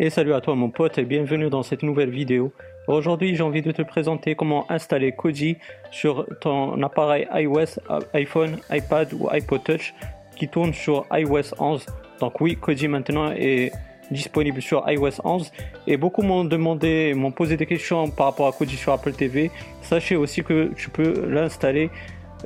Et salut à toi mon pote et bienvenue dans cette nouvelle vidéo. Aujourd'hui j'ai envie de te présenter comment installer Kodi sur ton appareil iOS, iPhone, iPad ou iPod Touch qui tourne sur iOS 11. Donc oui, Kodi maintenant est disponible sur iOS 11 et beaucoup m'ont demandé, m'ont posé des questions par rapport à Kodi sur Apple TV. Sachez aussi que tu peux l'installer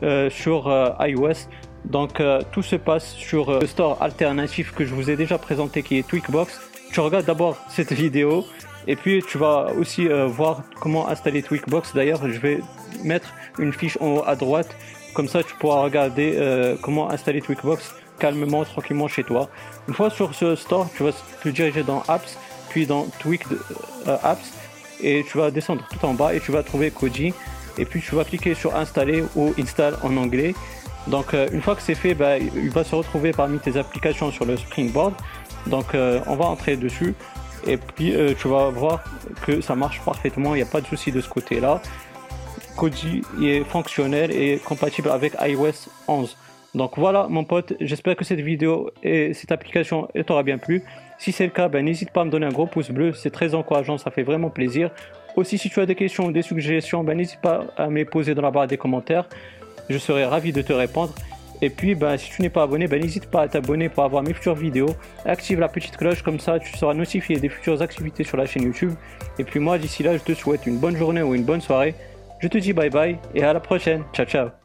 euh, sur euh, iOS. Donc euh, tout se passe sur le store alternatif que je vous ai déjà présenté qui est Tweakbox tu regardes d'abord cette vidéo et puis tu vas aussi euh, voir comment installer Tweakbox. D'ailleurs, je vais mettre une fiche en haut à droite. Comme ça, tu pourras regarder euh, comment installer Tweakbox calmement, tranquillement chez toi. Une fois sur ce store, tu vas te diriger dans Apps, puis dans Tweak euh, Apps, et tu vas descendre tout en bas et tu vas trouver Koji. Et puis tu vas cliquer sur installer ou install en anglais. Donc une fois que c'est fait, bah, il va se retrouver parmi tes applications sur le Springboard. Donc euh, on va entrer dessus et puis euh, tu vas voir que ça marche parfaitement, il n'y a pas de souci de ce côté-là. Koji est fonctionnel et compatible avec iOS 11. Donc voilà mon pote, j'espère que cette vidéo et cette application t'aura bien plu. Si c'est le cas, ben, n'hésite pas à me donner un gros pouce bleu, c'est très encourageant, ça fait vraiment plaisir. Aussi si tu as des questions ou des suggestions, ben, n'hésite pas à me les poser dans la barre des commentaires. Je serai ravi de te répondre. Et puis, bah, si tu n'es pas abonné, bah, n'hésite pas à t'abonner pour avoir mes futures vidéos. Active la petite cloche, comme ça tu seras notifié des futures activités sur la chaîne YouTube. Et puis moi, d'ici là, je te souhaite une bonne journée ou une bonne soirée. Je te dis bye bye et à la prochaine. Ciao, ciao.